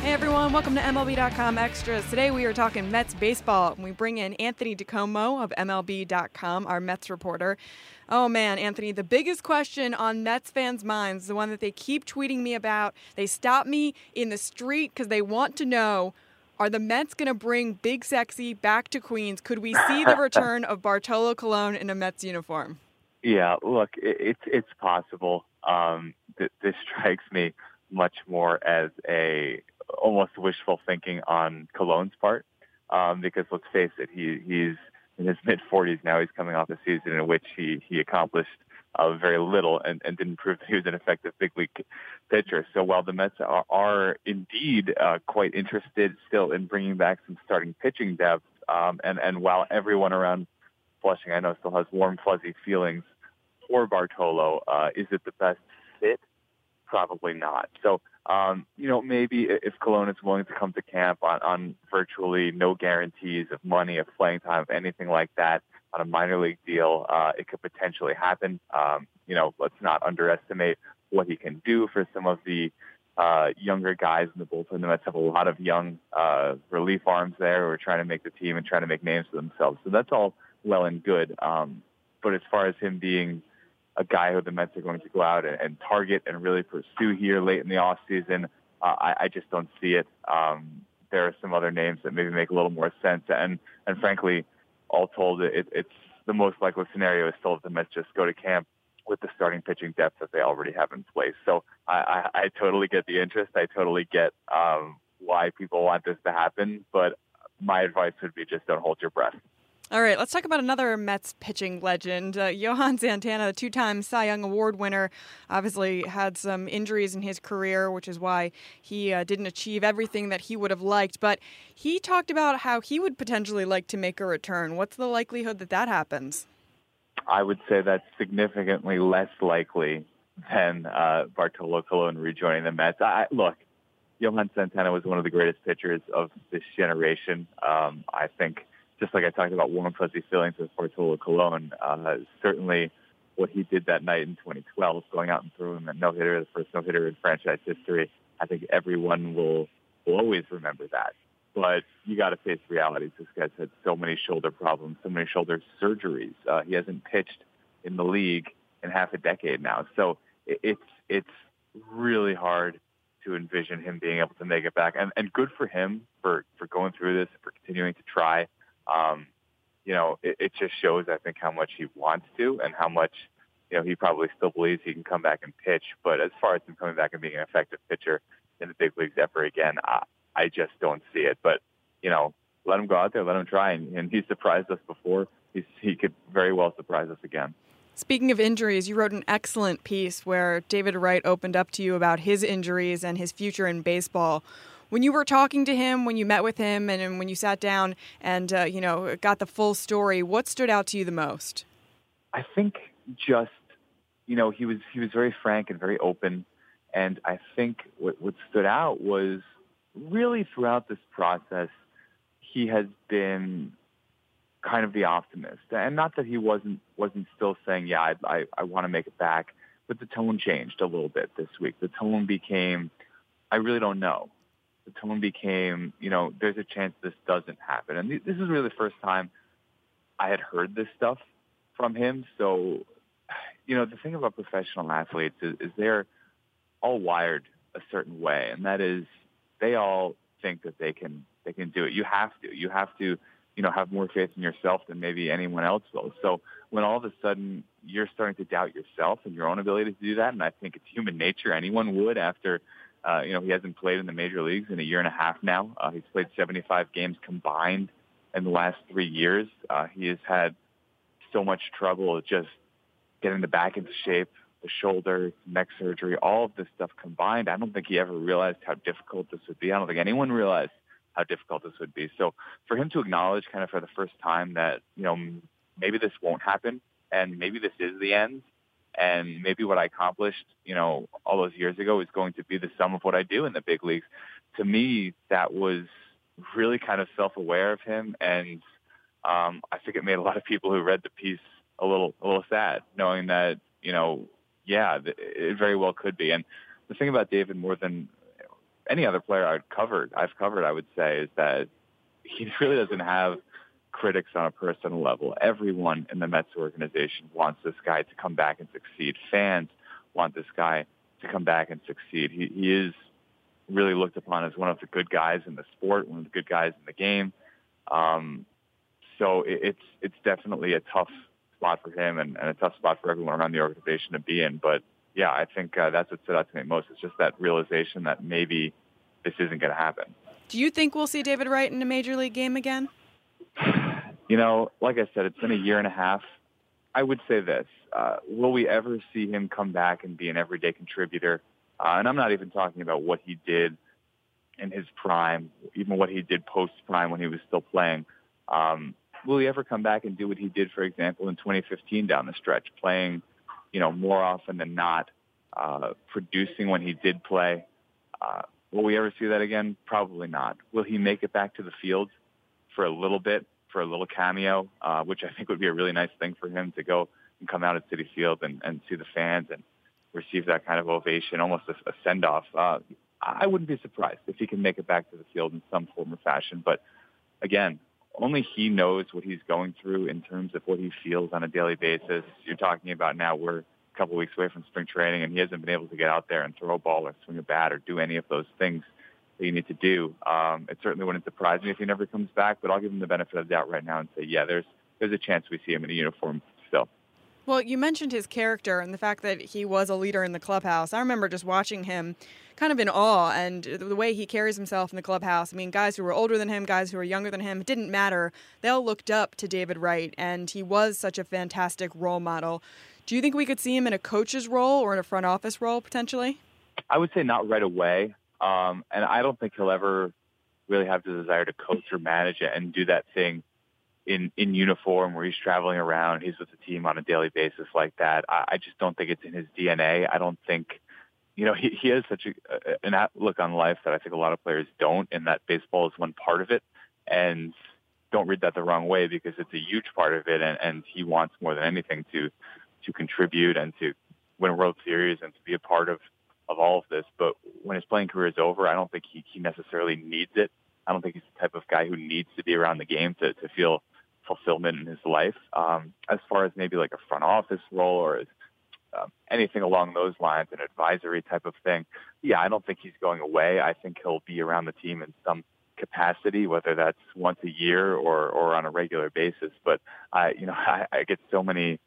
Hey everyone, welcome to MLB.com Extras. Today we are talking Mets baseball, and we bring in Anthony DiComo of MLB.com, our Mets reporter. Oh man, Anthony, the biggest question on Mets fans' minds, the one that they keep tweeting me about, they stop me in the street because they want to know are the Mets going to bring Big Sexy back to Queens? Could we see the return of Bartolo Colon in a Mets uniform? Yeah, look, it's it's possible. Um, th- this strikes me much more as a almost wishful thinking on Colon's part, um, because let's face it, he he's in his mid 40s now. He's coming off a season in which he he accomplished uh, very little and, and didn't prove that he was an effective big league pitcher. So while the Mets are, are indeed uh, quite interested still in bringing back some starting pitching depth, um, and and while everyone around Flushing, I know, still has warm fuzzy feelings for Bartolo, uh, is it the best fit? Probably not. So um, you know, maybe if Colon is willing to come to camp on, on virtually no guarantees of money, of playing time, of anything like that on a minor league deal, uh, it could potentially happen. Um, you know, let's not underestimate what he can do for some of the uh, younger guys in the bullpen. The Mets have a lot of young uh, relief arms there who are trying to make the team and trying to make names for themselves. So that's all well and good. Um, but as far as him being a guy who the Mets are going to go out and, and target and really pursue here late in the off season. Uh, I, I just don't see it. Um, there are some other names that maybe make a little more sense, and and frankly, all told, it, it's the most likely scenario is still that the Mets just go to camp with the starting pitching depth that they already have in place. So I, I, I totally get the interest. I totally get um, why people want this to happen, but my advice would be just don't hold your breath. All right, let's talk about another Mets pitching legend. Uh, Johan Santana, the two time Cy Young Award winner, obviously had some injuries in his career, which is why he uh, didn't achieve everything that he would have liked. But he talked about how he would potentially like to make a return. What's the likelihood that that happens? I would say that's significantly less likely than uh, Bartolo Colon rejoining the Mets. I, look, Johan Santana was one of the greatest pitchers of this generation. Um, I think just like I talked about warm fuzzy feelings with Bartolo Colon, uh, certainly what he did that night in 2012, going out and throwing a no hitter, the first no hitter in franchise history. I think everyone will will always remember that. But you got to face realities. This guy's had so many shoulder problems, so many shoulder surgeries. Uh, he hasn't pitched in the league in half a decade now, so it, it's it's really hard to envision him being able to make it back. And, and good for him for for going through this, for continuing to try um, you know, it, it just shows, I think, how much he wants to and how much, you know, he probably still believes he can come back and pitch. But as far as him coming back and being an effective pitcher in the big leagues ever again, I, I just don't see it. But, you know, let him go out there, let him try. And, and he surprised us before. He's, he could very well surprise us again. Speaking of injuries, you wrote an excellent piece where David Wright opened up to you about his injuries and his future in baseball when you were talking to him, when you met with him, and when you sat down and uh, you know got the full story, what stood out to you the most? I think just you know he was he was very frank and very open, and I think what, what stood out was really throughout this process he has been kind of the optimist, and not that he wasn't wasn't still saying yeah I I, I want to make it back, but the tone changed a little bit this week. The tone became I really don't know the tone became, you know, there's a chance this doesn't happen. And this is really the first time I had heard this stuff from him. So, you know, the thing about professional athletes is, is they're all wired a certain way, and that is they all think that they can they can do it. You have to. You have to, you know, have more faith in yourself than maybe anyone else will. So when all of a sudden you're starting to doubt yourself and your own ability to do that, and I think it's human nature. Anyone would after uh, you know, he hasn't played in the major leagues in a year and a half now. Uh, he's played 75 games combined in the last three years. Uh, he has had so much trouble just getting the back into shape, the shoulder, neck surgery, all of this stuff combined. I don't think he ever realized how difficult this would be. I don't think anyone realized how difficult this would be. So for him to acknowledge kind of for the first time that, you know, maybe this won't happen and maybe this is the end and maybe what I accomplished, you know, all those years ago is going to be the sum of what I do in the big leagues. To me, that was really kind of self-aware of him and um, I think it made a lot of people who read the piece a little a little sad, knowing that you know, yeah, it very well could be. And the thing about David, more than any other player I've covered, I've covered, I would say, is that he really doesn't have critics on a personal level. Everyone in the Mets organization wants this guy to come back and succeed. Fans want this guy to come back and succeed. He, he is really looked upon as one of the good guys in the sport, one of the good guys in the game. Um, so it, it's it's definitely a tough spot for him and, and a tough spot for everyone around the organization to be in. But yeah, I think uh, that's what stood out to me most. It's just that realization that maybe this isn't going to happen. Do you think we'll see David Wright in a major league game again? You know, like I said, it's been a year and a half. I would say this: uh, Will we ever see him come back and be an everyday contributor? Uh, and I'm not even talking about what he did in his prime, even what he did post prime when he was still playing. Um, will he ever come back and do what he did, for example, in 2015 down the stretch, playing, you know, more often than not, uh, producing when he did play? Uh, will we ever see that again? Probably not. Will he make it back to the field for a little bit, for a little cameo, uh, which I think would be a really nice thing for him to go and come out at Citi Field and, and see the fans and receive that kind of ovation, almost a, a send-off. Uh, I wouldn't be surprised if he can make it back to the field in some form or fashion. But again, only he knows what he's going through in terms of what he feels on a daily basis. You're talking about now we're a couple weeks away from spring training, and he hasn't been able to get out there and throw a ball or swing a bat or do any of those things that you need to do. Um, it certainly wouldn't surprise me if he never comes back, but I'll give him the benefit of the doubt right now and say, yeah, there's there's a chance we see him in a uniform still. Well, you mentioned his character and the fact that he was a leader in the clubhouse. I remember just watching him kind of in awe and the way he carries himself in the clubhouse. I mean, guys who were older than him, guys who were younger than him, it didn't matter. They all looked up to David Wright, and he was such a fantastic role model. Do you think we could see him in a coach's role or in a front office role potentially? I would say not right away. Um, and I don't think he'll ever really have the desire to coach or manage it and do that thing in in uniform where he's traveling around, he's with the team on a daily basis like that. I, I just don't think it's in his DNA. I don't think, you know, he he has such a, an outlook on life that I think a lot of players don't, and that baseball is one part of it. And don't read that the wrong way because it's a huge part of it, and, and he wants more than anything to to contribute and to win a World Series and to be a part of of all of this. But when his playing career is over, I don't think he, he necessarily needs it. I don't think he's the type of guy who needs to be around the game to, to feel fulfillment in his life. Um, as far as maybe like a front office role or as, um, anything along those lines, an advisory type of thing, yeah, I don't think he's going away. I think he'll be around the team in some capacity, whether that's once a year or, or on a regular basis. But I, you know, I, I get so many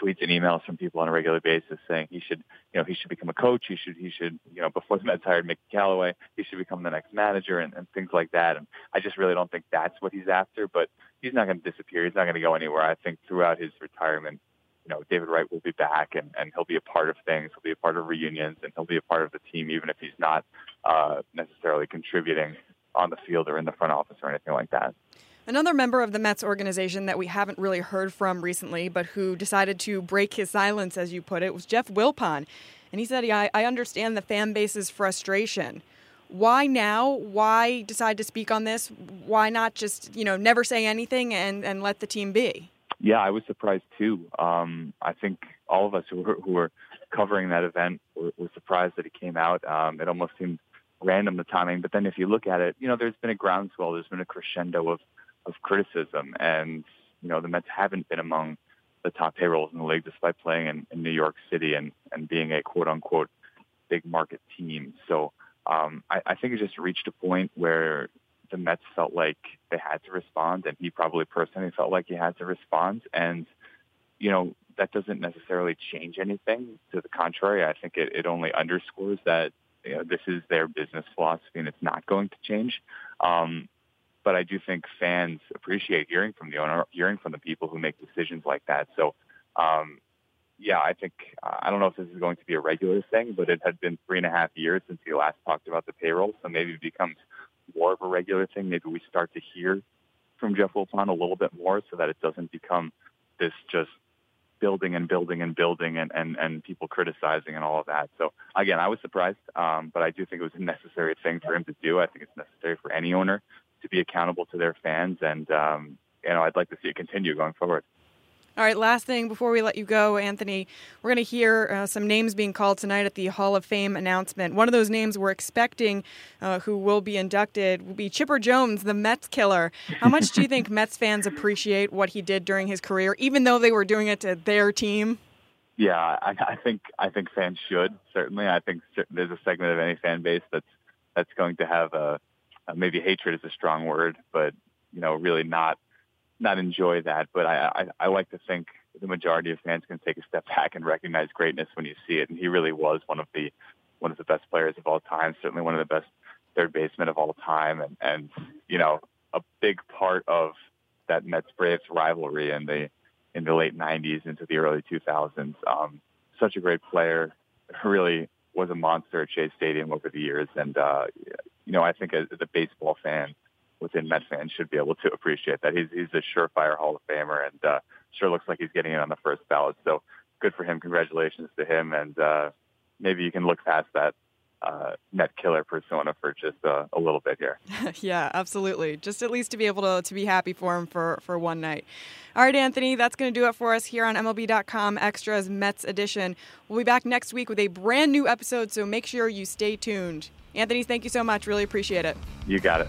tweets and emails from people on a regular basis saying he should, you know, he should become a coach. He should, he should, you know, before the Mets hired Mickey Callaway, he should become the next manager and, and things like that. And I just really don't think that's what he's after. But he's not going to disappear. He's not going to go anywhere. I think throughout his retirement, you know, David Wright will be back and, and he'll be a part of things. He'll be a part of reunions and he'll be a part of the team, even if he's not uh, necessarily contributing on the field or in the front office or anything like that. Another member of the Mets organization that we haven't really heard from recently, but who decided to break his silence, as you put it, was Jeff Wilpon. And he said, yeah, I understand the fan base's frustration. Why now? Why decide to speak on this? Why not just, you know, never say anything and, and let the team be? Yeah, I was surprised too. Um, I think all of us who were, who were covering that event were, were surprised that it came out. Um, it almost seemed random, the timing. But then if you look at it, you know, there's been a groundswell, there's been a crescendo of of criticism. And, you know, the Mets haven't been among the top payrolls in the league despite playing in, in New York City and, and being a quote unquote big market team. So um, I, I think it just reached a point where the Mets felt like they had to respond and he probably personally felt like he had to respond. And, you know, that doesn't necessarily change anything. To the contrary, I think it, it only underscores that you know, this is their business philosophy and it's not going to change. Um, but I do think fans appreciate hearing from the owner, hearing from the people who make decisions like that. So, um, yeah, I think I don't know if this is going to be a regular thing, but it had been three and a half years since he last talked about the payroll, so maybe it becomes more of a regular thing. Maybe we start to hear from Jeff Wilpon a little bit more so that it doesn't become this just building and building and building and, and, and people criticizing and all of that. So again, I was surprised, um, but I do think it was a necessary thing for him to do. I think it's necessary for any owner to be accountable to their fans, and um, you know, I'd like to see it continue going forward. All right, last thing before we let you go, Anthony, we're going to hear uh, some names being called tonight at the Hall of Fame announcement. One of those names we're expecting uh, who will be inducted will be Chipper Jones, the Mets killer. How much do you think Mets fans appreciate what he did during his career, even though they were doing it to their team? Yeah, I, I think I think fans should certainly. I think there's a segment of any fan base that's that's going to have a, a maybe hatred is a strong word, but you know, really not not enjoy that, but I, I, I like to think the majority of fans can take a step back and recognize greatness when you see it. And he really was one of the one of the best players of all time, certainly one of the best third basemen of all time, and and you know a big part of that Mets Braves rivalry in the in the late '90s into the early 2000s. Um, such a great player, really was a monster at Shea Stadium over the years, and uh, you know I think as, a baseball fan within Met fans should be able to appreciate that. He's he's a surefire Hall of Famer, and uh, sure looks like he's getting it on the first ballot. So good for him. Congratulations to him, and uh, maybe you can look past that uh, Met killer persona for just uh, a little bit here. yeah, absolutely. Just at least to be able to, to be happy for him for, for one night. All right, Anthony, that's going to do it for us here on MLB.com Extras Mets Edition. We'll be back next week with a brand new episode, so make sure you stay tuned. Anthony, thank you so much. Really appreciate it. You got it.